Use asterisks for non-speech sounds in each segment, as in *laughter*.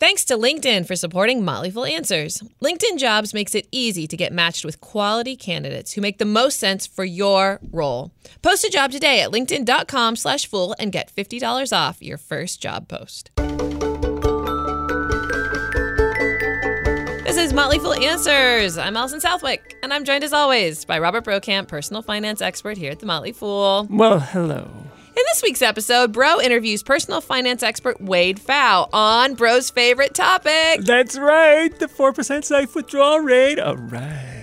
Thanks to LinkedIn for supporting Motley Fool Answers. LinkedIn Jobs makes it easy to get matched with quality candidates who make the most sense for your role. Post a job today at linkedin.com slash fool and get $50 off your first job post. This is Motley Fool Answers. I'm Alison Southwick, and I'm joined as always by Robert Brokamp, personal finance expert here at the Motley Fool. Well, hello. In this week's episode, Bro interviews personal finance expert Wade Pfau on Bro's favorite topic. That's right, the 4% safe withdrawal rate. All right.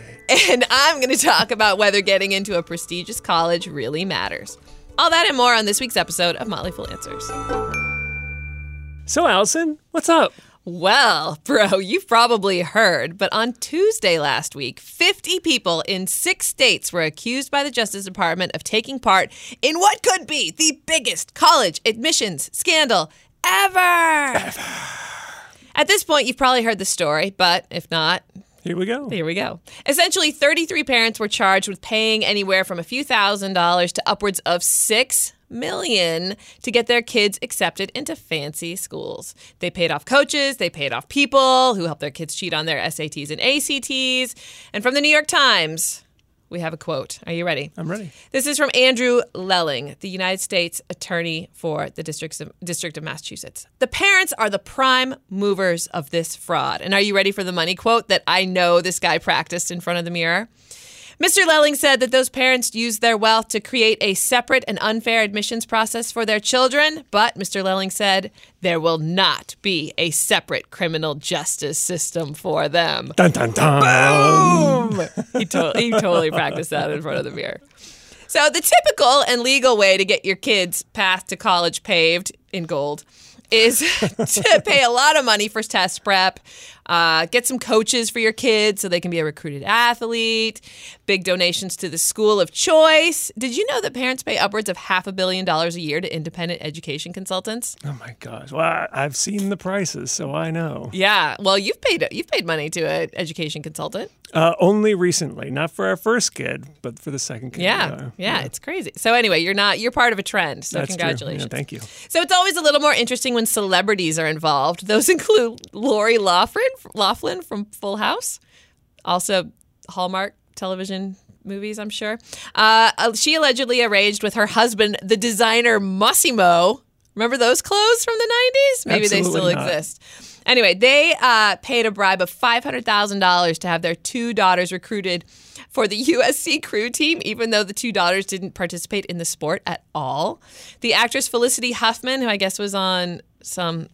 And I'm going to talk about whether getting into a prestigious college really matters. All that and more on this week's episode of Motley Fool Answers. So, Allison, what's up? Well, bro, you've probably heard, but on Tuesday last week, 50 people in six states were accused by the Justice Department of taking part in what could be the biggest college admissions scandal ever. ever. At this point, you've probably heard the story, but if not, here we go. Here we go. Essentially, 33 parents were charged with paying anywhere from a few thousand dollars to upwards of six million to get their kids accepted into fancy schools. They paid off coaches, they paid off people who helped their kids cheat on their SATs and ACTs. And from the New York Times, we have a quote. Are you ready? I'm ready. This is from Andrew Lelling, the United States Attorney for the District of, District of Massachusetts. The parents are the prime movers of this fraud. And are you ready for the money quote that I know this guy practiced in front of the mirror? Mr. Lelling said that those parents used their wealth to create a separate and unfair admissions process for their children, but Mr. Lelling said there will not be a separate criminal justice system for them. Dun dun dun. Boom! he, to- he totally practiced that in front of the mirror. So, the typical and legal way to get your kids' path to college paved in gold is *laughs* to pay a lot of money for test prep, uh, get some coaches for your kids so they can be a recruited athlete, big donations to the school of choice. Did you know that parents pay upwards of half a billion dollars a year to independent education consultants? Oh my gosh! Well, I've seen the prices, so I know. Yeah. Well, you've paid you've paid money to an education consultant. Uh, only recently, not for our first kid, but for the second kid. Yeah, uh, yeah, yeah, it's crazy. So anyway, you're not you're part of a trend. So That's congratulations. Yeah, thank you. So it's always a little more interesting when celebrities are involved. Those include Lori Loughlin, Loughlin from Full House, also Hallmark television movies, I'm sure. Uh, uh, she allegedly arranged with her husband, the designer Mossimo. Remember those clothes from the 90s? Maybe Absolutely they still not. exist. Anyway, they uh, paid a bribe of $500,000 to have their two daughters recruited for the USC crew team, even though the two daughters didn't participate in the sport at all. The actress Felicity Huffman, who I guess was on some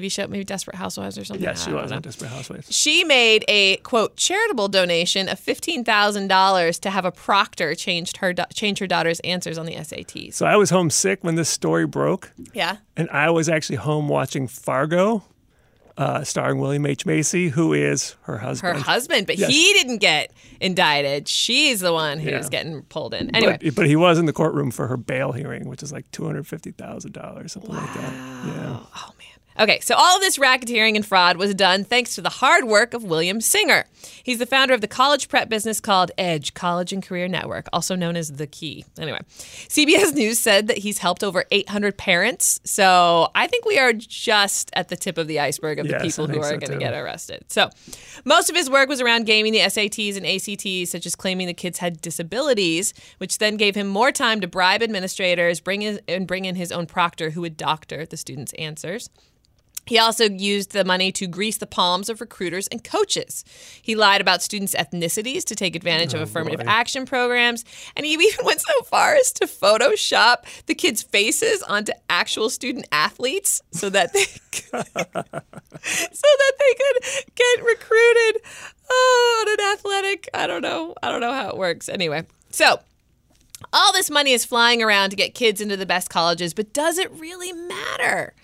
TV show, maybe Desperate Housewives or something. Yes, she was know. on Desperate Housewives. She made a quote charitable donation of fifteen thousand dollars to have a proctor changed her change her daughter's answers on the SATs. So I was homesick when this story broke, Yeah. and I was actually home watching Fargo, uh, starring William H Macy, who is her husband. Her husband. but Yes. he didn't get indicted. She's the one who's Yeah. getting pulled in. Anyway, But, but he was in the courtroom for her bail hearing, which is like two hundred fifty thousand dollars, something like that. Yeah. Oh, man. Okay, so all of this racketeering and fraud was done thanks to the hard work of William Singer. He's the founder of the college prep business called Edge College and Career Network, also known as The Key. Anyway, CBS *laughs* News said that he's helped over 800 parents. So I think we are just at the tip of the iceberg of Yes, the people who are so, going to get arrested. So most of his work was around gaming the SATs and ACTs, such as claiming the kids had disabilities, which then gave him more time to bribe administrators, bring in, and bring in his own proctor who would doctor the students' answers. He also used the money to grease the palms of recruiters and coaches. He lied about students' ethnicities to take advantage of oh, affirmative boy. action programs, and he *laughs* even went so far as to Photoshop the kids' faces onto actual student athletes so that they *laughs* could, *laughs* so that they could get recruited oh, on an athletic. I don't know. I don't know how it works. Anyway, so all this money is flying around to get kids into the best colleges, but does it really matter?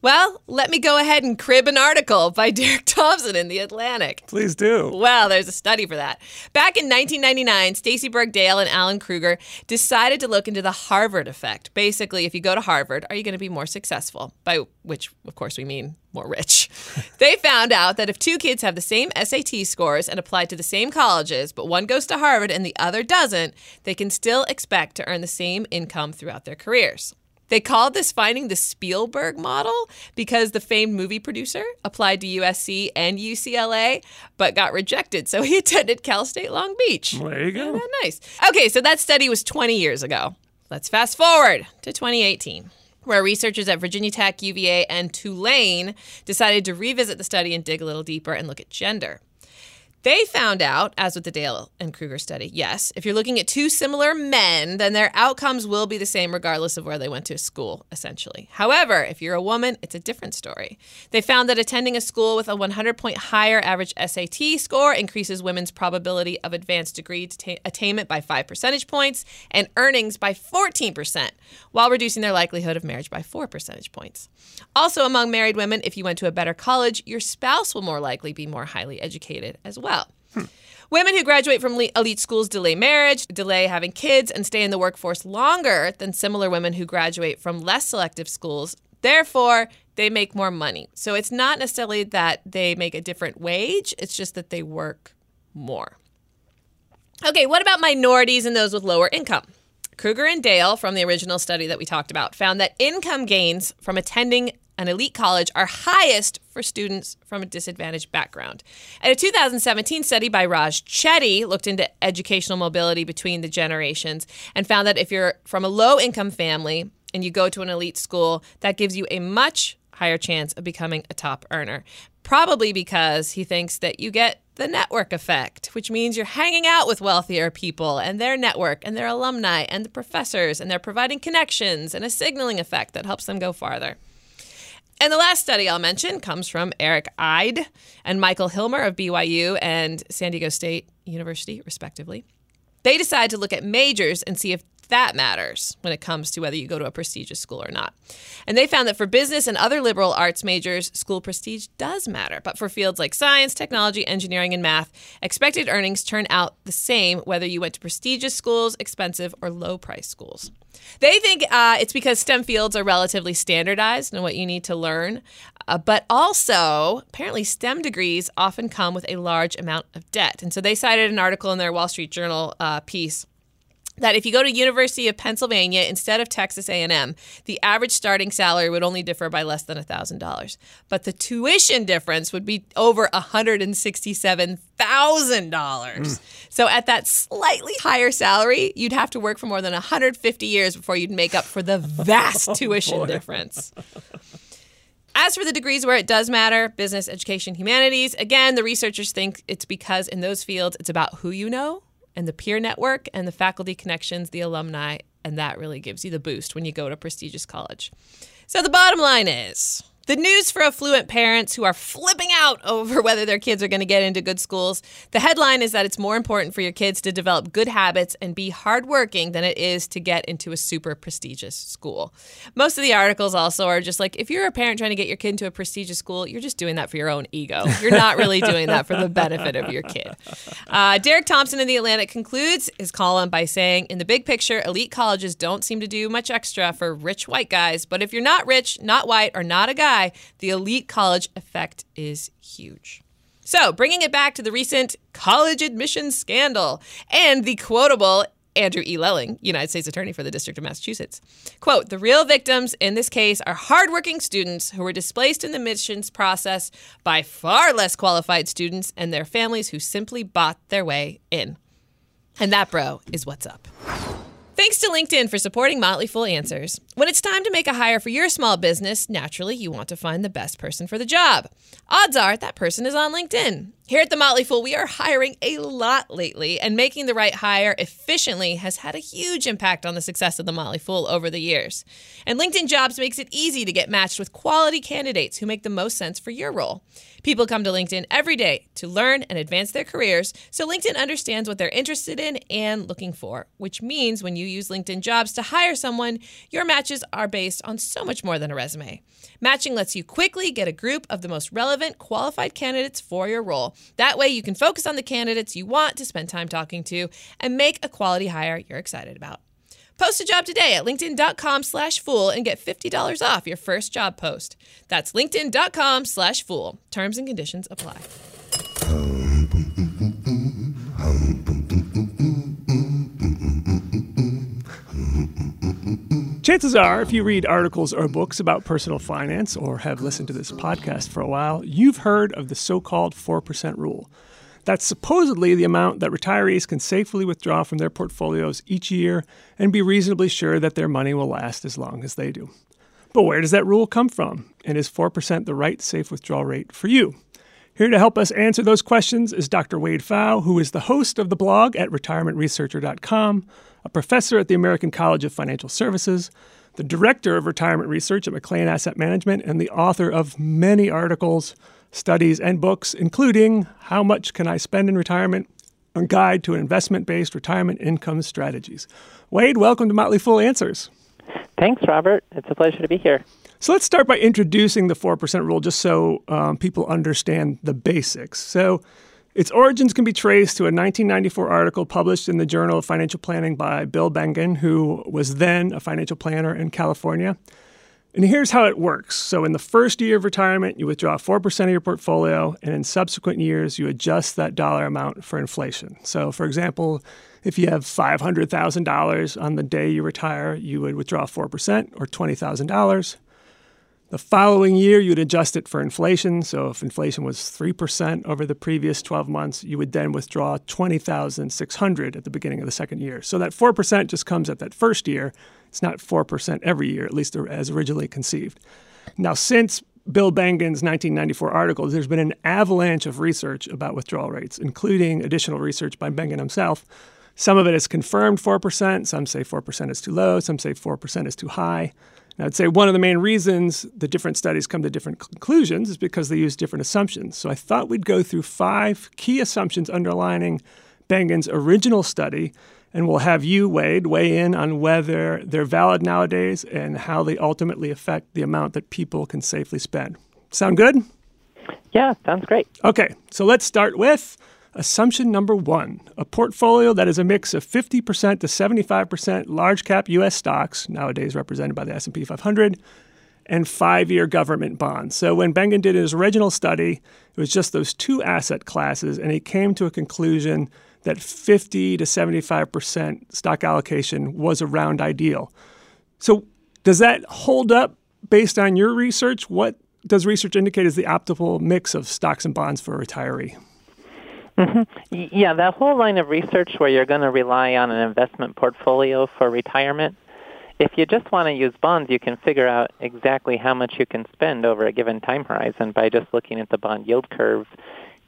Well, let me go ahead and crib an article by *laughs* Derek Thompson in The Atlantic. Please do. Well, there's a study for that. Back in 1999, Stacy Berg Dale and Alan Krueger decided to look into the Harvard effect. Basically, if you go to Harvard, are you going to be more successful? By which, of course, we mean more rich. *laughs* they found out that if two kids have the same SAT scores and apply to the same colleges, but one goes to Harvard and the other doesn't, they can still expect to earn the same income throughout their careers. They called this finding the Spielberg model because the famed movie producer applied to USC and UCLA, but got rejected. So he *laughs* attended Cal State Long Beach. There you go. Isn't nice? Okay, so that study was 20 years ago. Let's fast forward to 2018 where researchers at Virginia Tech, UVA, and Tulane decided to revisit the study and dig a little deeper and look at gender. They found out, as with the Dale and Krueger study, yes, if you're looking at two similar men, then their outcomes will be the same regardless of where they went to school, essentially. However, if you're a woman, it's a different story. They found that attending a school with a 100 point higher average SAT score increases women's probability of advanced degree t- attainment by 5 percentage points and earnings by 14%, while reducing their likelihood of marriage by 4 percentage points. Also, among married women, if you went to a better college, your spouse will more likely be more highly educated as well. Women who graduate from elite schools delay marriage, delay having kids, and stay in the workforce longer than similar women who graduate from less selective schools. Therefore, they make more money. So it's not necessarily that they make a different wage, it's just that they work more. Okay, what about minorities and those with lower income? Krueger and Dale, from the original study that we talked about, found that income gains from attending an elite college are highest for students from a disadvantaged background. And a 2017 study by Raj Chetty looked into educational mobility between the generations and found that if you're from a low income family and you go to an elite school, that gives you a much higher chance of becoming a top earner. Probably because he thinks that you get the network effect, which means you're hanging out with wealthier people and their network and their alumni and the professors, and they're providing connections and a signaling effect that helps them go farther. And the last study I'll mention comes from Eric Eide and Michael Hilmer of BYU and San Diego State University, respectively. They decided to look at majors and see if that matters when it comes to whether you go to a prestigious school or not. And they found that for business and other liberal arts majors, school prestige does matter. But for fields like science, technology, engineering, and math, expected earnings turn out the same whether you went to prestigious schools, expensive, or low price schools. They think uh, it's because STEM fields are relatively standardized in what you need to learn. Uh, but also, apparently, STEM degrees often come with a large amount of debt. And so they cited an article in their Wall Street Journal uh, piece that if you go to University of Pennsylvania instead of Texas A&M, the average starting salary would only differ by less than $1,000. But the tuition difference would be over $167,000. Mm. So at that slightly higher salary, you'd have to work for more than 150 years before you'd make up for the vast *laughs* oh, tuition difference. As for the degrees where it does matter, business, education, humanities, again, the researchers think it's because in those fields it's about who you know and the peer network and the faculty connections, the alumni, and that really gives you the boost when you go to prestigious college. So the bottom line is the news for affluent parents who are flipping out over *laughs* whether their kids are going to get into good schools. The headline is that it's more important for your kids to develop good habits and be hardworking than it is to get into a super prestigious school. Most of the articles also are just like if you're a parent trying to get your kid into a prestigious school, you're just doing that for your own ego. You're not really doing that for the benefit of your kid. Uh, Derek Thompson in The Atlantic concludes his column by saying, In the big picture, elite colleges don't seem to do much extra for rich white guys, but if you're not rich, not white, or not a guy, the elite college effect is huge. So, bringing it back to the recent college admissions scandal and the quotable Andrew E. Lelling, United States Attorney for the District of Massachusetts. Quote The real victims in this case are hardworking students who were displaced in the admissions process by far less qualified students and their families who simply bought their way in. And that, bro, is what's up. Thanks to LinkedIn for supporting Motley Fool Answers. When it's time to make a hire for your small business, naturally you want to find the best person for the job. Odds are that person is on LinkedIn. Here at The Motley Fool, we are hiring a lot lately, and making the right hire efficiently has had a huge impact on the success of The Motley Fool over the years. And LinkedIn Jobs makes it easy to get matched with quality candidates who make the most sense for your role. People come to LinkedIn every day to learn and advance their careers, so LinkedIn understands what they're interested in and looking for, which means when you use LinkedIn Jobs to hire someone, your matches are based on so much more than a resume. Matching lets you quickly get a group of the most relevant, qualified candidates for your role. That way, you can focus on the candidates you want to spend time talking to and make a quality hire you're excited about. Post a job today at linkedin.com slash fool and get $50 off your first job post. That's linkedin.com slash fool. Terms and conditions apply. Chances are, if you read articles or books about personal finance or have listened to this podcast for a while, you've heard of the so called 4% rule. That's supposedly the amount that retirees can safely withdraw from their portfolios each year and be reasonably sure that their money will last as long as they do. But where does that rule come from? And is 4% the right safe withdrawal rate for you? Here to help us answer those questions is Dr. Wade Pfau, who is the host of the blog at retirementresearcher.com, a professor at the American College of Financial Services, the director of retirement research at McLean Asset Management, and the author of many articles, studies, and books, including How Much Can I Spend in Retirement? A Guide to Investment Based Retirement Income Strategies. Wade, welcome to Motley Fool Answers. Thanks, Robert. It's a pleasure to be here. So let's start by introducing the 4% rule just so um, people understand the basics. So, its origins can be traced to a 1994 article published in the Journal of Financial Planning by Bill Bengen, who was then a financial planner in California. And here's how it works. So, in the first year of retirement, you withdraw 4% of your portfolio, and in subsequent years, you adjust that dollar amount for inflation. So, for example, if you have $500,000 on the day you retire, you would withdraw 4% or $20,000. The following year, you'd adjust it for inflation. So if inflation was 3% over the previous 12 months, you would then withdraw 20,600 at the beginning of the second year. So that 4% just comes at that first year. It's not 4% every year, at least as originally conceived. Now, since Bill Bengen's 1994 article, there's been an avalanche of research about withdrawal rates, including additional research by Bengen himself. Some of it is confirmed 4%, some say 4% is too low, some say 4% is too high. I'd say one of the main reasons the different studies come to different conclusions is because they use different assumptions. So I thought we'd go through five key assumptions underlining Bengen's original study, and we'll have you, Wade, weigh in on whether they're valid nowadays and how they ultimately affect the amount that people can safely spend. Sound good? Yeah, sounds great. Okay, so let's start with Assumption number one a portfolio that is a mix of 50% to 75% large cap US stocks, nowadays represented by the S&P 500, and five year government bonds. So when Bengen did his original study, it was just those two asset classes, and he came to a conclusion that 50 to 75% stock allocation was around ideal. So does that hold up based on your research? What does research indicate is the optimal mix of stocks and bonds for a retiree? Mm-hmm. Yeah, that whole line of research where you're going to rely on an investment portfolio for retirement, if you just want to use bonds, you can figure out exactly how much you can spend over a given time horizon by just looking at the bond yield curve.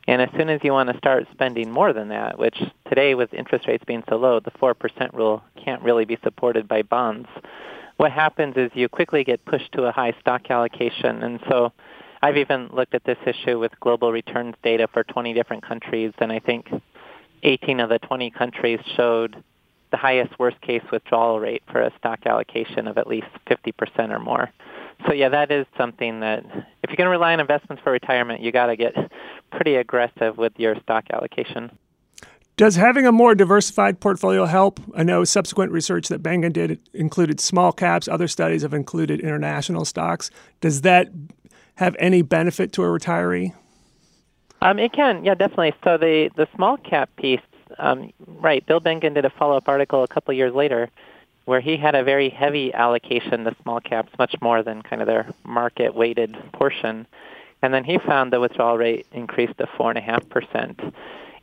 And as soon as you want to start spending more than that, which today with interest rates being so low, the 4% rule can't really be supported by bonds. What happens is you quickly get pushed to a high stock allocation. And so I've even looked at this issue with global returns data for 20 different countries, and I think 18 of the 20 countries showed the highest worst case withdrawal rate for a stock allocation of at least 50% or more. So yeah, that is something that if you're going to rely on investments for retirement, you got to get pretty aggressive with your stock allocation. Does having a more diversified portfolio help? I know subsequent research that Bengen did included small caps. Other studies have included international stocks. Does that have any benefit to a retiree? Um, it can, yeah, definitely. So the the small cap piece, um, right? Bill Bengen did a follow up article a couple years later, where he had a very heavy allocation to small caps, much more than kind of their market weighted portion, and then he found the withdrawal rate increased to four and a half percent.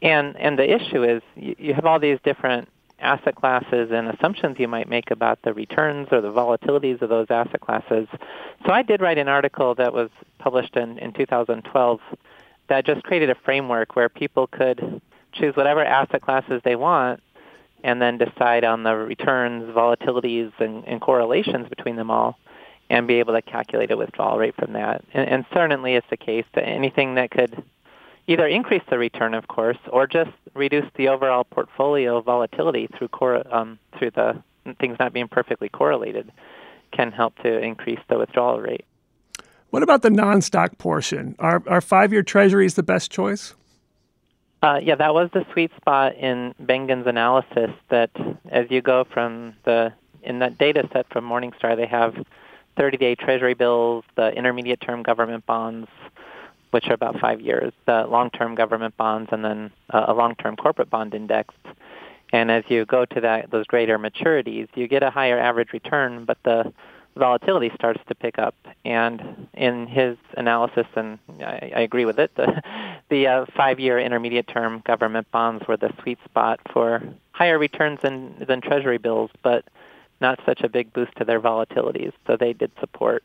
And and the issue is you, you have all these different asset classes and assumptions you might make about the returns or the volatilities of those asset classes. So I did write an article that was published in, in 2012 that just created a framework where people could choose whatever asset classes they want and then decide on the returns, volatilities, and, and correlations between them all and be able to calculate a withdrawal rate from that. And, and certainly it's the case that anything that could either increase the return, of course, or just reduce the overall portfolio volatility through cor- um, through the things not being perfectly correlated can help to increase the withdrawal rate. What about the non-stock portion? Are are five-year treasuries the best choice? Uh, yeah, that was the sweet spot in Bengen's analysis. That as you go from the in that data set from Morningstar, they have 30-day Treasury bills, the intermediate-term government bonds, which are about five years, the long-term government bonds, and then uh, a long-term corporate bond index. And as you go to that those greater maturities, you get a higher average return, but the volatility starts to pick up. And in his analysis, and I, I agree with it, *laughs* the, the uh, five-year intermediate term government bonds were the sweet spot for higher returns than, than Treasury bills, but not such a big boost to their volatilities. So they did support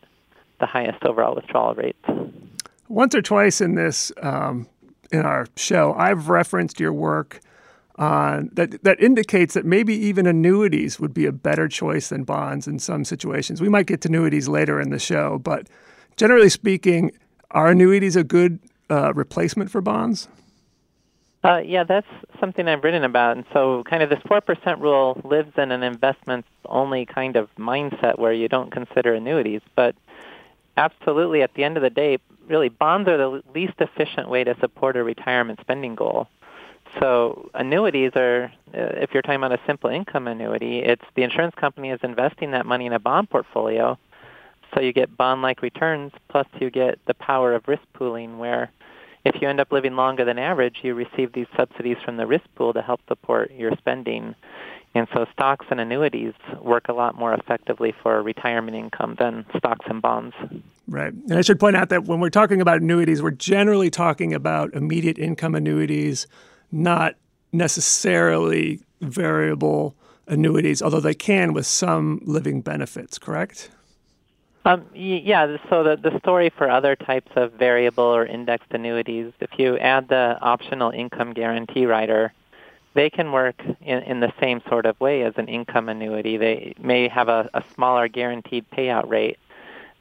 the highest overall withdrawal rates. Once or twice in this um, in our show, I've referenced your work on that that indicates that maybe even annuities would be a better choice than bonds in some situations. We might get to annuities later in the show, but generally speaking, are annuities a good uh, replacement for bonds? Uh, yeah, that's something I've written about. And so, kind of this 4% rule lives in an investments only kind of mindset where you don't consider annuities. But absolutely, at the end of the day, really, bonds are the least efficient way to support a retirement spending goal. So annuities are, uh, if you're talking about a simple income annuity, it's the insurance company is investing that money in a bond portfolio, so you get bond-like returns, plus you get the power of risk pooling, where if you end up living longer than average, you receive these subsidies from the risk pool to help support your spending. And so stocks and annuities work a lot more effectively for retirement income than stocks and bonds. Right. And I should point out that when we're talking about annuities, we're generally talking about immediate income annuities not necessarily variable annuities, although they can with some living benefits, correct? Um, yeah, so the, the story for other types of variable or indexed annuities, if you add the optional income guarantee rider, they can work in, in the same sort of way as an income annuity. They may have a, a smaller guaranteed payout rate,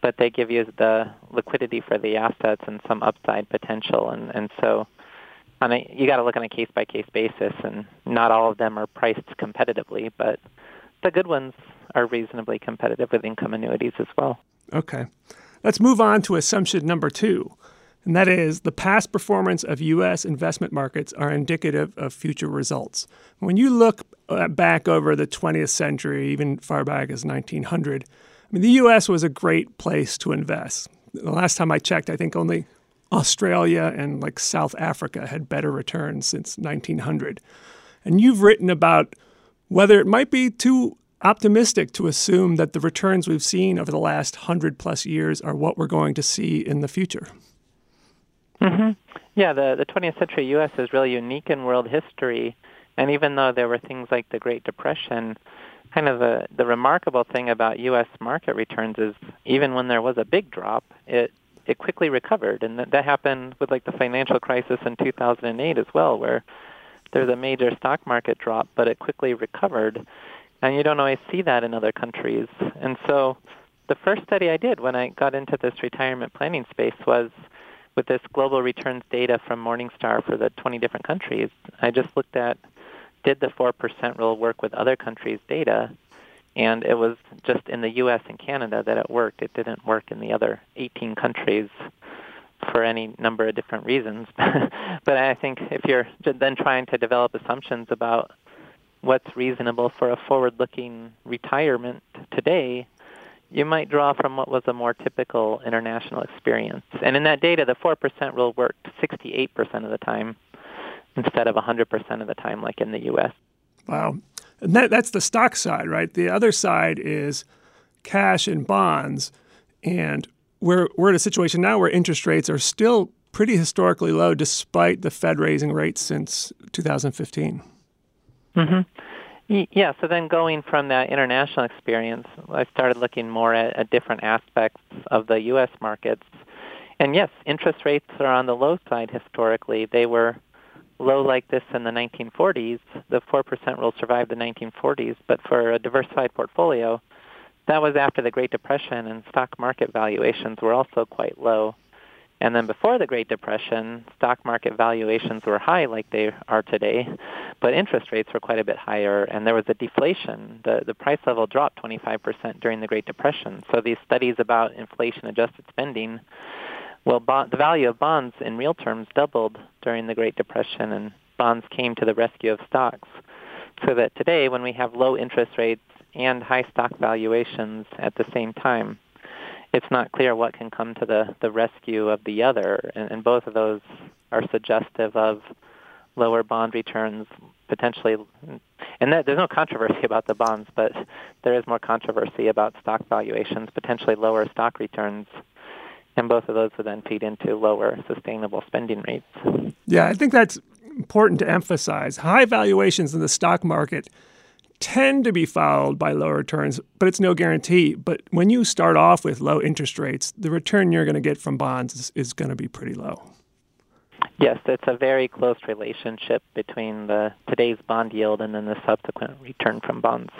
but they give you the liquidity for the assets and some upside potential. And, and so on a, you got to look on a case by case basis, and not all of them are priced competitively, but the good ones are reasonably competitive with income annuities as well. Okay. Let's move on to assumption number two, and that is the past performance of U.S. investment markets are indicative of future results. When you look uh, back over the 20th century, even far back as 1900, I mean, the U.S. was a great place to invest. The last time I checked, I think only Australia and like South Africa had better returns since 1900. And you've written about whether it might be too optimistic to assume that the returns we've seen over the last 100 plus years are what we're going to see in the future. Mm-hmm. Yeah, the, the 20th century U.S. is really unique in world history. And even though there were things like the Great Depression, kind of the, the remarkable thing about U.S. market returns is even when there was a big drop, it it quickly recovered, and that, that happened with like the financial crisis in 2008 as well, where there's a major stock market drop, but it quickly recovered, and you don't always see that in other countries. And so, the first study I did when I got into this retirement planning space was with this global returns data from Morningstar for the 20 different countries. I just looked at did the 4% rule work with other countries' data and it was just in the U.S. and Canada that it worked. It didn't work in the other 18 countries for any number of different reasons. *laughs* but I think if you're then trying to develop assumptions about what's reasonable for a forward-looking retirement today, you might draw from what was a more typical international experience. And in that data, the 4% rule worked 68% of the time instead of 100% of the time like in the U.S. Wow. And that, that's the stock side, right? The other side is cash and bonds. And we're, we're in a situation now where interest rates are still pretty historically low despite the Fed raising rates since 2015. Mm-hmm. Yeah, so then going from that international experience, I started looking more at, at different aspects of the U.S. markets. And yes, interest rates are on the low side historically. They were low like this in the 1940s, the 4% rule survived the 1940s, but for a diversified portfolio, that was after the Great Depression and stock market valuations were also quite low. And then before the Great Depression, stock market valuations were high like they are today, but interest rates were quite a bit higher and there was a deflation. The, the price level dropped 25% during the Great Depression. So these studies about inflation adjusted spending well, bond, the value of bonds in real terms doubled during the Great Depression, and bonds came to the rescue of stocks. So that today, when we have low interest rates and high stock valuations at the same time, it's not clear what can come to the, the rescue of the other, and, and both of those are suggestive of lower bond returns potentially. And that, there's no controversy *laughs* about the bonds, but there is more controversy about stock valuations, potentially lower stock returns. And both of those would then feed into lower sustainable spending rates. Yeah, I think that's important to emphasize. High valuations in the stock market tend to be followed by lower returns, but it's no guarantee. But when you start off with low interest rates, the return you're going to get from bonds is, is going to be pretty low. Yes, it's a very close relationship between the today's bond yield and then the subsequent return from bonds.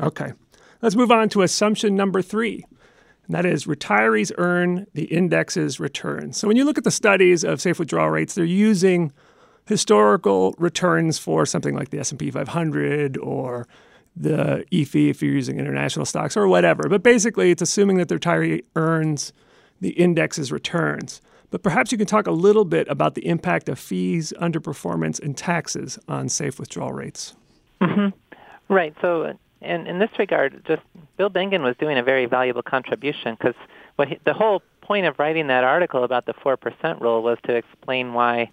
Okay. Let's move on to assumption number 3. And that is retirees earn the index's return. So when you look at the studies of safe withdrawal rates, they're using historical returns for something like the S&P 500 or the EAFE if you're using international stocks or whatever. But basically, it's assuming that the retiree earns the index's returns. But perhaps you can talk a little bit about the impact of fees, underperformance, and taxes on safe withdrawal rates. Mm-hmm. Right. So, in, in this regard, just Bill Bengen was doing a very valuable contribution because the whole point of writing that article about the 4% rule was to explain why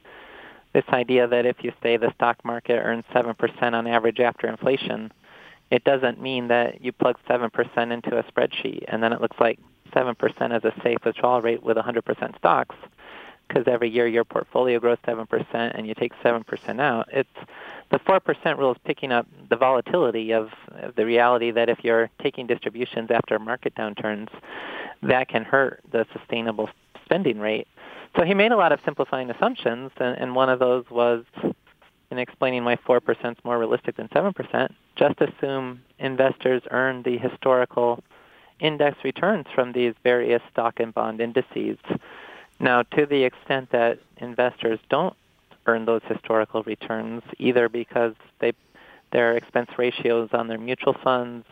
this idea that if you say the stock market earns 7% on average after inflation, it doesn't mean that you plug 7% into a spreadsheet and then it looks like 7% as a safe withdrawal rate with 100% stocks because every year your portfolio grows 7% and you take 7% out. It's the 4% rule is picking up the volatility of, the reality that if you're taking distributions after market downturns, that can hurt the sustainable spending rate so he made a lot of simplifying assumptions, and, and one of those was in explaining why 4% is more realistic than 7%, just assume investors earn the historical index returns from these various stock and bond indices. Now, to the extent that investors don't earn those historical returns, either because they their expense ratios on their mutual funds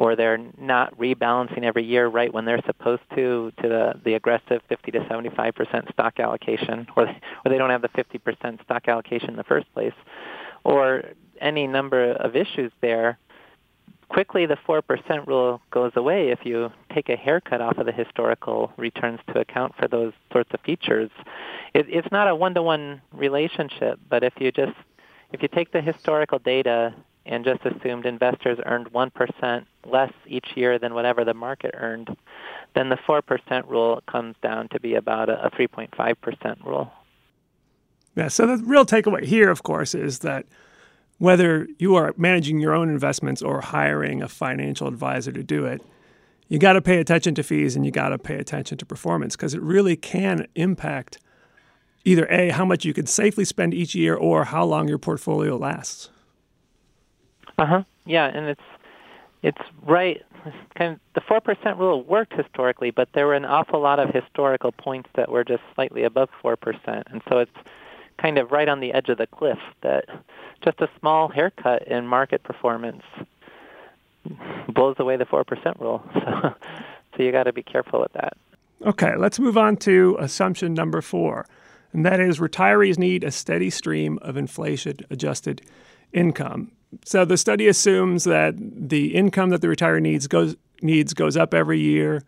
or they're not rebalancing every year right when they're supposed to to the, the aggressive 50 to 75 percent stock allocation, or or they don't have the 50 percent stock allocation in the first place, or any number of issues there. Quickly, the 4% rule goes away if you take a haircut off of the historical returns to account for those sorts of features. It, it's not a one-to-one relationship, but if you just if you take the historical data and just assumed investors earned 1% less each year than whatever the market earned, then the 4% rule comes down to be about a, a 3.5% rule. Yeah, so the real takeaway here, of course, is that whether you are managing your own investments or hiring a financial advisor to do it, you got to pay attention to fees and you got to pay attention to performance because it really can impact either A, how much you can safely spend each year or how long your portfolio lasts. Uh huh. Yeah, and it's it's right. Kind of the four percent rule worked historically, but there were an awful lot of historical points that were just slightly above four percent, and so it's kind of right on the edge of the cliff that just a small haircut in market performance blows away the four percent rule. *laughs* So, so you got to be careful with that. Okay, let's move on to assumption number four, and that is retirees need a steady stream of inflation adjusted income. So the study assumes that the income that the retiree needs goes needs goes up every year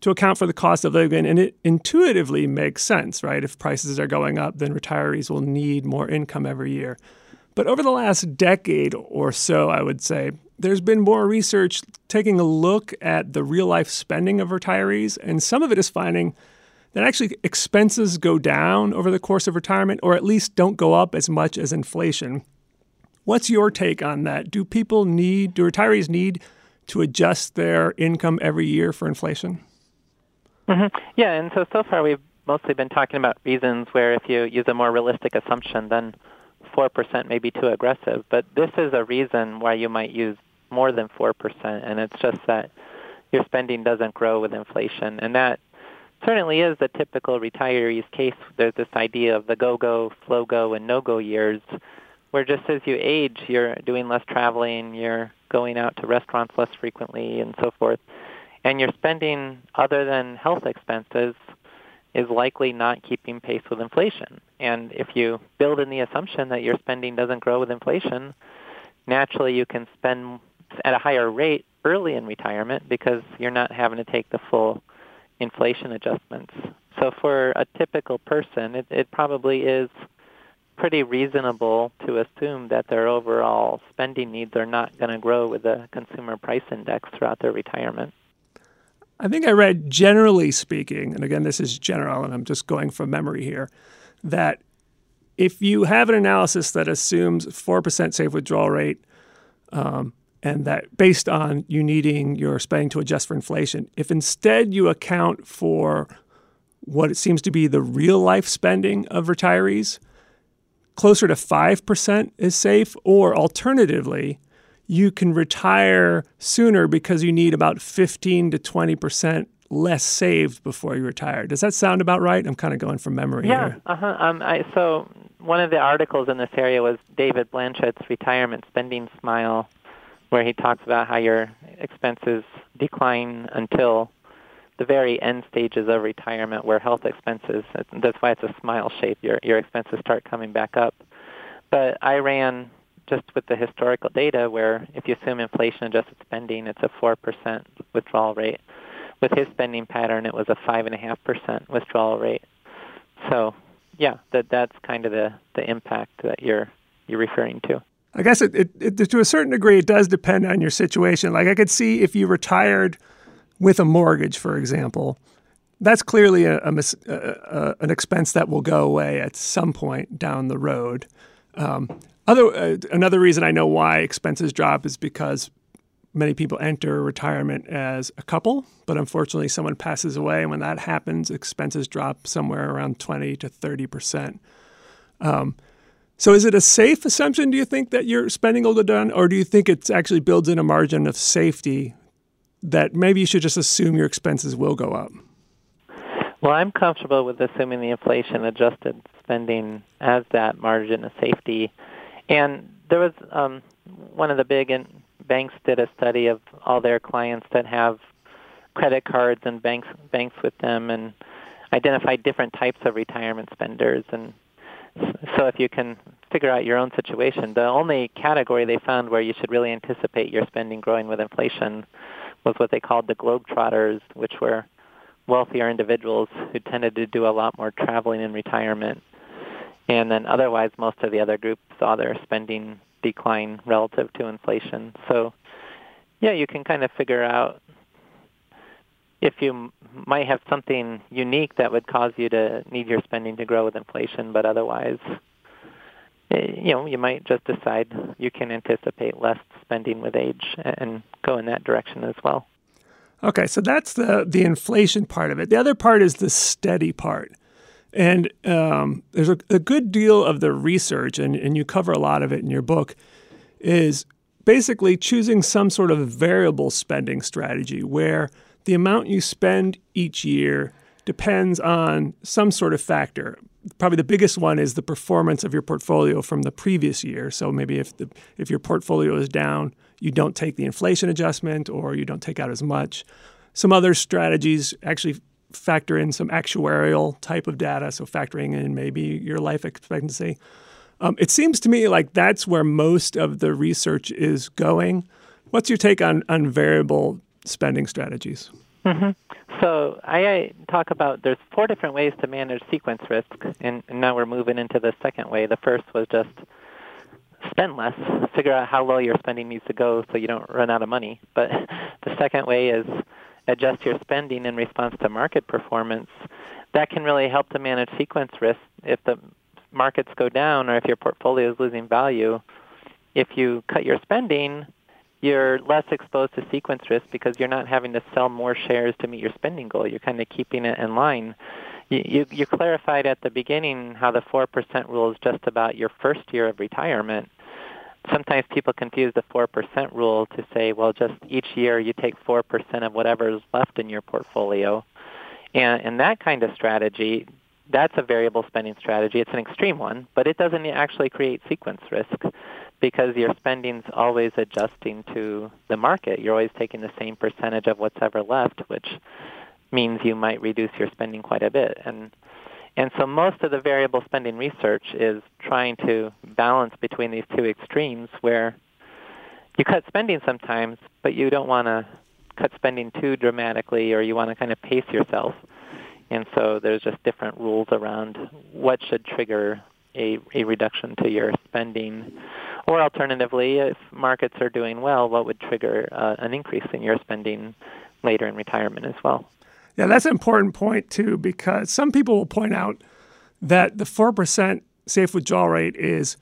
to account for the cost of living, and it intuitively makes sense, right? If prices are going up, then retirees will need more income every year. But over the last decade or so, I would say, there's been more research taking a look at the real life spending of retirees, and some of it is finding that actually expenses go down over the course of retirement, or at least don't go up as much as inflation. What's your take on that? Do people need, do retirees need to adjust their income every year for inflation? Mm-hmm. Yeah, and so so far we've mostly been talking about reasons where if you use a more realistic assumption, then 4% may be too aggressive. But this is a reason why you might use more than 4%, and it's just that your spending doesn't grow with inflation. And that certainly is the typical retiree's case. There's this idea of the go-go, slow-go, and no-go years where just as you age, you're doing less traveling, you're going out to restaurants less frequently, and so forth, and your spending other than health expenses is likely not keeping pace with inflation. And if you build in the assumption that your spending doesn't grow with inflation, naturally you can spend at a higher rate early in retirement because you're not having to take the full inflation adjustments. So for a typical person, it, it probably is pretty reasonable to assume that their overall spending needs are not going to grow with the consumer price index throughout their retirement. I think I read, generally speaking, and again, this is general, and I'm just going from memory here, that if you have an analysis that assumes 4% safe withdrawal rate, um, and that based on you needing your spending to adjust for inflation, if instead you account for what it seems to be the real life spending of retirees, closer to 5% is safe, or alternatively, you can retire sooner because you need about 15 to 20% less saved before you retire. Does that sound about right? I'm kind of going from memory yeah, here. uh-huh. Um, I, so one of the articles in this area was David Blanchett's Retirement Spending Smile, where he talks about how your expenses decline until the very end stages of retirement where health expenses, that's why it's a smile shape, your, your expenses start coming back up. But I ran just with the historical data where if you assume inflation adjusted spending, it's a 4% withdrawal rate. With his spending pattern, it was a 5.5% withdrawal rate. So, yeah, that that's kind of the, the impact that you're you're referring to. I guess it, it, it, to a certain degree, it does depend on your situation. Like I could see if you retired with a mortgage, for example, that's clearly a, a, a, an expense that will go away at some point down the road. Um, other uh, another reason I know why expenses drop is because many people enter retirement as a couple, but unfortunately someone passes away, and when that happens, expenses drop somewhere around twenty to thirty percent. Um, so, is it a safe assumption? Do you think that your spending will go or do you think it actually builds in a margin of safety that maybe you should just assume your expenses will go up? Well, I'm comfortable with assuming the inflation adjusted spending as that margin of safety and there was um, one of the big in, banks did a study of all their clients that have credit cards and banks banks with them, and identified different types of retirement spenders. And so, if you can figure out your own situation, the only category they found where you should really anticipate your spending growing with inflation was what they called the globetrotters, which were wealthier individuals who tended to do a lot more traveling in retirement and then otherwise, most of the other groups saw their spending decline relative to inflation. So, yeah, you can kind of figure out if you might have something unique that would cause you to need your spending to grow with inflation, but otherwise, eh, you know, you might just decide you can anticipate less spending with age and go in that direction as well. Okay, so that's the the inflation part of it. The other part is the steady part. And um, there's a, a, good deal of the research, and, and you cover a lot of it in your book, is basically choosing some sort of variable spending strategy where the amount you spend each year depends on some sort of factor. Probably the biggest one is the performance of your portfolio from the previous year. So maybe if the if your portfolio is down, you don't take the inflation adjustment or you don't take out as much. Some other strategies actually factor in some actuarial type of data, so factoring in maybe your life expectancy. Um, it seems to me like that's where most of the research is going. What's your take on, on variable spending strategies? Mm-hmm. So I, talk about there's four different ways to manage sequence risk, and, and now we're moving into the second way. The first was just spend less, figure out how low your spending needs to go so you don't run out of money. But *laughs* the second way is adjust your spending in response to market performance, that can really help to manage sequence risk if the markets go down or if your portfolio is losing value. If you cut your spending, you're less exposed to sequence risk because you're not having to sell more shares to meet your spending goal. You're kind of keeping it in line. You, you, you clarified at the beginning how the 4% rule is just about your first year of retirement sometimes people confuse the 4% rule to say, well, just each year you take 4% of whatever is left in your portfolio. And, and that kind of strategy, that's a variable spending strategy. It's an extreme one, but it doesn't actually create sequence risk because your spending's always adjusting to the market. You're always taking the same percentage of what's ever left, which means you might reduce your spending quite a bit. And and so most of the variable spending research is trying to balance between these two extremes where you cut spending sometimes, but you don't want to cut spending too dramatically or you want to kind of pace yourself. And so there's just different rules around what should trigger a, a reduction to your spending. Or alternatively, if markets are doing well, what would trigger uh, an increase in your spending later in retirement as well? Yeah, that's an important point too, because some people will point out that the 4% safe withdrawal rate is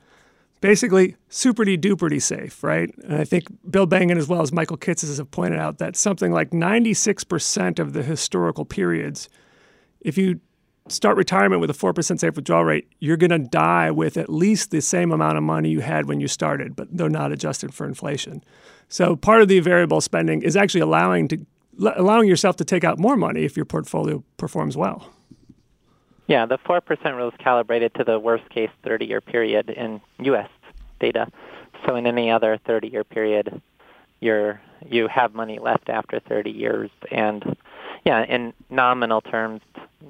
basically superdy duperdy safe, right? And I think Bill Bengen as well as Michael Kitces have pointed out that something like 96% of the historical periods, if you start retirement with a 4% safe withdrawal rate, you're going to die with at least the same amount of money you had when you started, but they're not adjusted for inflation. So part of the variable spending is actually allowing to allowing yourself to take out more money if your portfolio performs well. Yeah, the 4% rule is calibrated to the worst case 30 year period in US data. So in any other 30 year period, you're you have money left after 30 years and yeah, in nominal terms,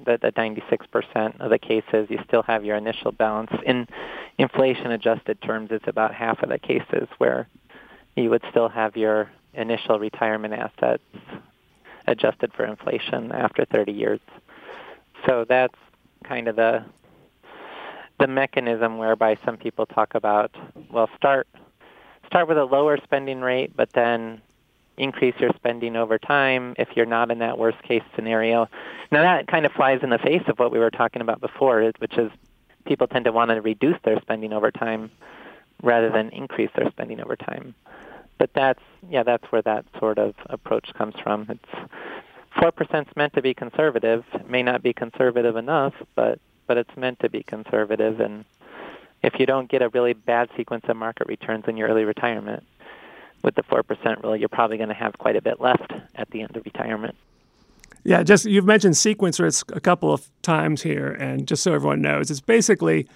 the, the 96% of the cases, you still have your initial balance. In inflation-adjusted terms, it's about half of the cases where you would still have your initial retirement assets adjusted for inflation after 30 years. So that's kind of the the mechanism whereby some people talk about well start start with a lower spending rate but then increase your spending over time if you're not in that worst case scenario. Now that kind of flies in the face of what we were talking about before, which is people tend to want to reduce their spending over time rather than increase their spending over time. But that's yeah, that's where that sort of approach comes from. It's four percent is meant to be conservative. It may not be conservative enough, but but it's meant to be conservative and if you don't get a really bad sequence of market returns in your early retirement, with the 4% rule, you're probably going to have quite a bit left at the end of retirement. Yeah, just you've mentioned sequencers a couple of times here, and just so everyone knows, it's basically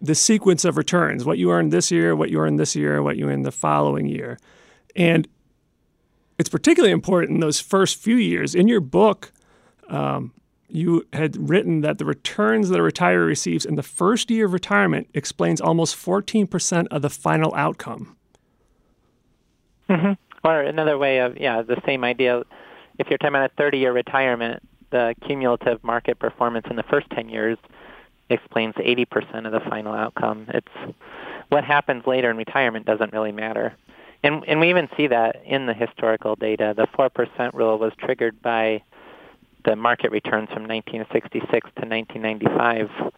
the sequence of returns what you earn this year, what you earn this year, what you earn the following year. And it's particularly important in those first few years. In your book, um, you had written that the returns that a retiree receives in the first year of retirement explains almost 14% of the final outcome. Mm-hmm. Or another way of yeah, the same idea. If you're talking about a 30-year retirement, the cumulative market performance in the first 10 years explains 80% of the final outcome. It's what happens later in retirement doesn't really matter. And and we even see that in the historical data. The 4% rule was triggered by the market returns from 1966 to 1995.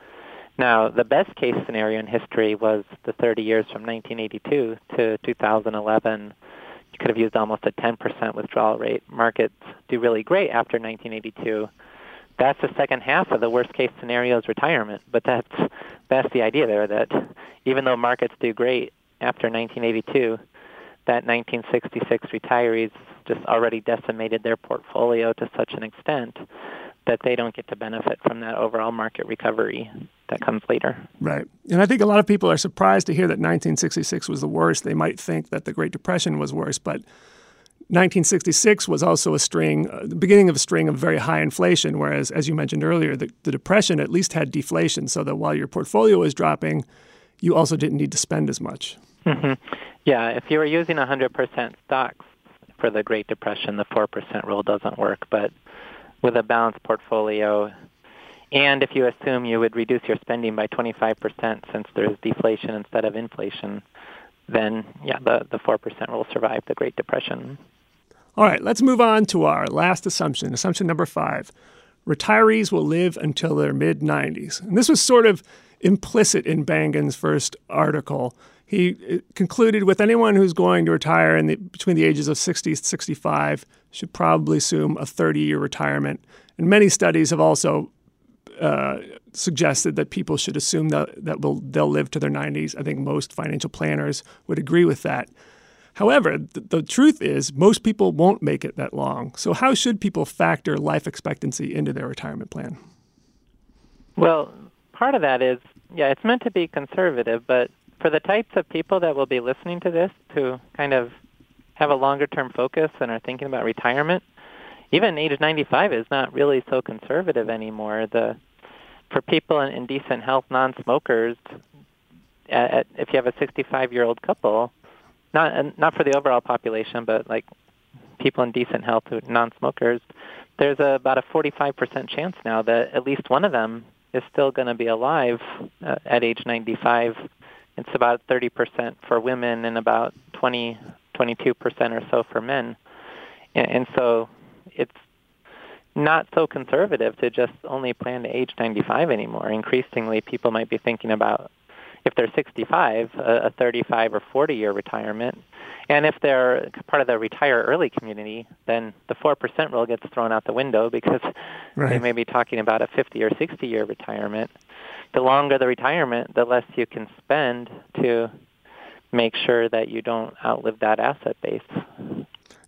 Now, the best case scenario in history was the 30 years from 1982 to 2011 you could have used almost a 10% withdrawal rate. Markets do really great after 1982. That's the second half of the worst case scenario is retirement. But that's that's the idea there that even though markets do great after 1982, that 1966 retirees just already decimated their portfolio to such an extent that they don't get to benefit from that overall market recovery that comes later. Right. And I think a lot of people are surprised to hear that 1966 was the worst. They might think that the Great Depression was worse, but 1966 was also a string, uh, the beginning of a string of very high inflation, whereas, as you mentioned earlier, the, the Depression at least had deflation, so that while your portfolio was dropping, you also didn't need to spend as much. Mm-hmm. Yeah, if you were using 100% stocks for the Great Depression, the 4% rule doesn't work, but with a balanced portfolio. And if you assume you would reduce your spending by 25% since there's deflation instead of inflation, then yeah, the, the 4% will survive the Great Depression. All right, let's move on to our last assumption, assumption number five. Retirees will live until their mid 90s. And this was sort of implicit in Bengen's first article. He uh, concluded with anyone who's going to retire in the, between the ages of 60 and 65 should probably assume a 30 year retirement. And many studies have also uh, suggested that people should assume that, that will, they'll live to their 90s. I think most financial planners would agree with that. However, the, the truth is, most people won't make it that long. So, how should people factor life expectancy into their retirement plan? Well, part of that is, yeah, it's meant to be conservative, but for the types of people that will be listening to this to kind of have a longer term focus and are thinking about retirement, even age 95 is not really so conservative anymore. The for people in, in decent health, non-smokers, at, at, if you have a 65-year-old couple, not not for the overall population, but like people in decent health, non-smokers, there's a, about a 45% chance now that at least one of them is still going to be alive uh, at age 95. It's about 30% for women and about 20, 22% or so for men. And, and so it's not so conservative to just only plan to age 95 anymore. Increasingly, people might be thinking about if they're 65, a, a 35 or 40 year retirement. And if they're part of the retire early community, then the 4% rule gets thrown out the window because right. they may be talking about a 50 or 60 year retirement. The longer the retirement, the less you can spend to make sure that you don't outlive that asset base.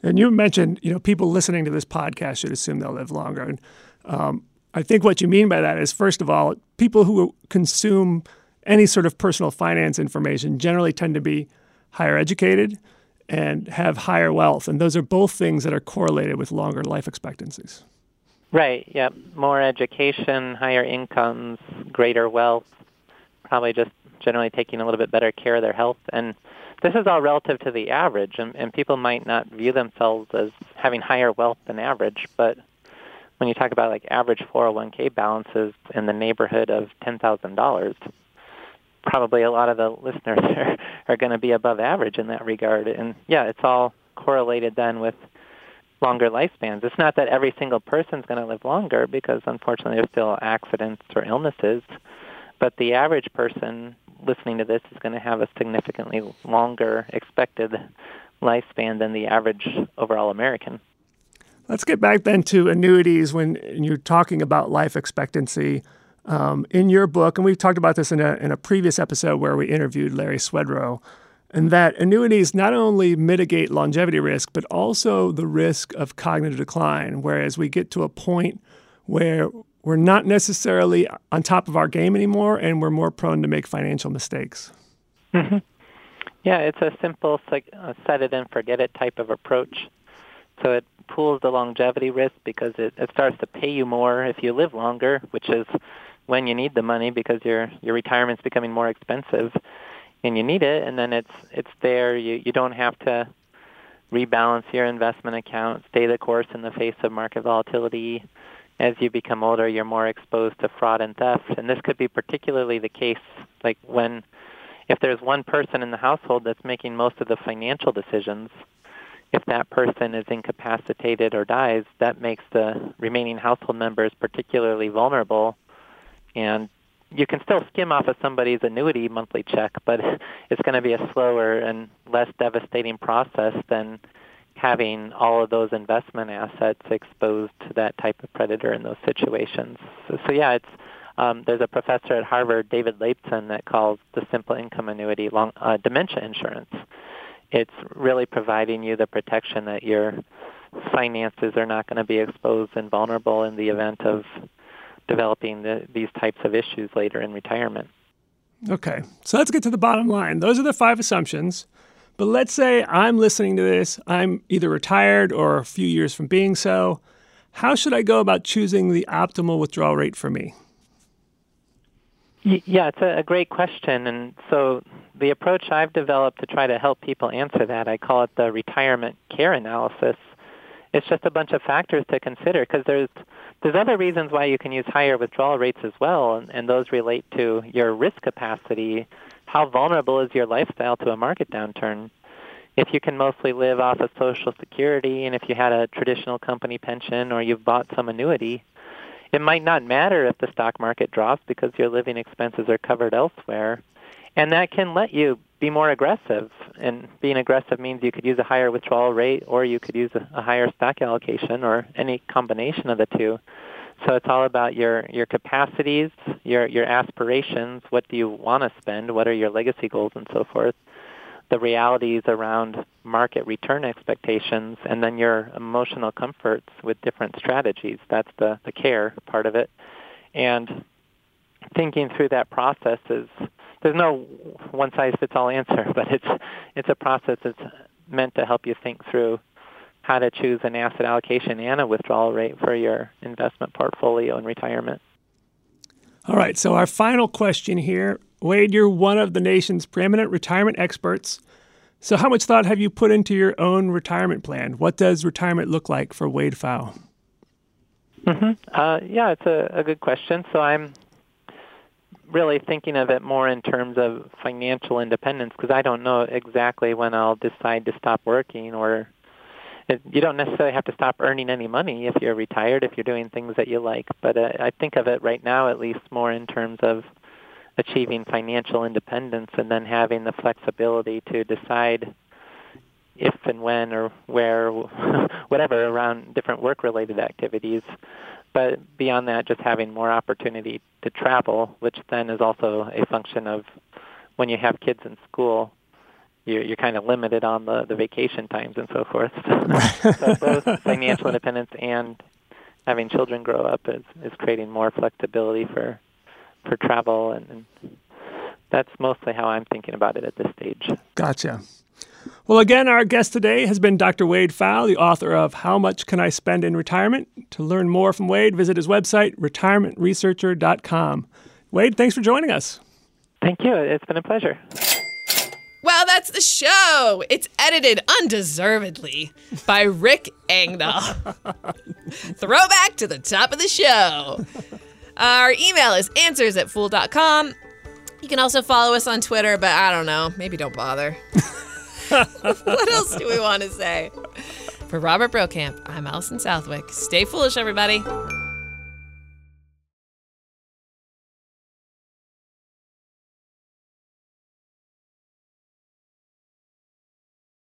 And you mentioned, you know, people listening to this podcast should assume they'll live longer. And um, I think what you mean by that is, first of all, people who consume any sort of personal finance information generally tend to be higher educated and have higher wealth. And those are both things that are correlated with longer life expectancies. Right, yeah. More education, higher incomes, greater wealth, probably just generally taking a little bit better care of their health. And this is all relative to the average, and, and people might not view themselves as having higher wealth than average, but when you talk about like average 401k balances in the neighborhood of $10,000, probably a lot of the listeners *laughs* are, are going to be above average in that regard. And yeah, it's all correlated then with longer lifespans. It's not that every single person's going to live longer because unfortunately there's still accidents or illnesses, but the average person listening to this is going to have a significantly longer expected lifespan than the average overall American. Let's get back then to annuities when you're talking about life expectancy. Um, in your book, and we've talked about this in a, in a previous episode where we interviewed Larry Swedroe, and that annuities not only mitigate longevity risk, but also the risk of cognitive decline. Whereas we get to a point where we're not necessarily on top of our game anymore, and we're more prone to make financial mistakes. Mm-hmm. Yeah, it's a simple set it and forget it type of approach. So it pools the longevity risk because it, it starts to pay you more if you live longer, which is when you need the money because your your retirement's becoming more expensive and you need it and then it's it's there you you don't have to rebalance your investment account stay the course in the face of market volatility as you become older, you're more exposed to fraud and theft. And this could be particularly the case like when if there's one person in the household that's making most of the financial decisions, if that person is incapacitated or dies, that makes the remaining household members particularly vulnerable. And you can still skim off of somebody's annuity monthly check, but *laughs* it's going to be a slower and less devastating process than having all of those investment assets exposed to that type of predator in those situations. So, so yeah, it's um, there's a professor at Harvard, David Laibson, that calls the simple income annuity long, uh, dementia insurance. It's really providing you the protection that your finances are not going to be exposed and vulnerable in the event of developing the, these types of issues later in retirement. Okay, so let's get to the bottom line. Those are the five assumptions. But let's say I'm listening to this, I'm either retired or a few years from being so. How should I go about choosing the optimal withdrawal rate for me? Yeah, it's a, great question. And so the approach I've developed to try to help people answer that, I call it the retirement care analysis. It's just a bunch of factors to consider because there's there's other reasons why you can use higher withdrawal rates as well, and, and those relate to your risk capacity how vulnerable is your lifestyle to a market downturn? If you can mostly live off of Social Security and if you had a traditional company pension or you've bought some annuity, it might not matter if the stock market drops because your living expenses are covered elsewhere. And that can let you be more aggressive. And being aggressive means you could use a higher withdrawal rate or you could use a, higher stock allocation or any combination of the two. So it's all about your your capacities, your your aspirations. What do you want to spend? What are your legacy goals, and so forth. The realities around market return expectations, and then your emotional comforts with different strategies. That's the the care part of it, and thinking through that process is there's no one size fits all answer, *laughs* but it's it's a process that's meant to help you think through how to choose an asset allocation and a withdrawal rate for your investment portfolio in retirement. All right, so our final question here. Wade, you're one of the nation's preeminent retirement experts. So, how much thought have you put into your own retirement plan? What does retirement look like for Wade Pfau? Mm-hmm. Uh, yeah, it's a, a, good question. So, I'm really thinking of it more in terms of financial independence because I don't know exactly when I'll decide to stop working or it, you don't necessarily have to stop earning any money if you're retired if you're doing things that you like but uh, I think of it right now at least more in terms of achieving financial independence and then having the flexibility to decide if and when or where *laughs* whatever around different work related activities but beyond that, just having more opportunity to travel, which then is also a function of when you have kids in school, you're, you're kind of limited on the, the vacation times and so forth. *laughs* so *laughs* both financial independence and having children grow up is, is creating more flexibility for for travel, and, and that's mostly how I'm thinking about it at this stage. Gotcha. Well, again, our guest today has been Dr. Wade Pfau, the author of How Much Can I Spend in Retirement? To learn more from Wade, visit his website, retirementresearcher.com. Wade, thanks for joining us. Thank you. It's been a pleasure. Well, that's the show. It's edited undeservedly by Rick Engdahl. *laughs* Throwback to the top of the show. Our email is answers at fool.com. You can also follow us on Twitter, but I don't know. Maybe don't bother. *laughs* *laughs* what else do we want to say? For Robert Brokamp, I'm Allison Southwick. Stay foolish, everybody.